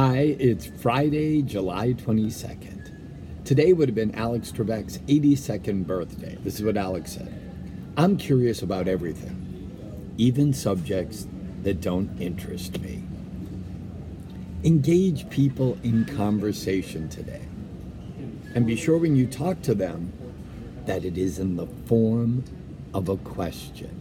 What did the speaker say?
Hi, it's Friday, July 22nd. Today would have been Alex Trebek's 82nd birthday. This is what Alex said I'm curious about everything, even subjects that don't interest me. Engage people in conversation today. And be sure when you talk to them that it is in the form of a question.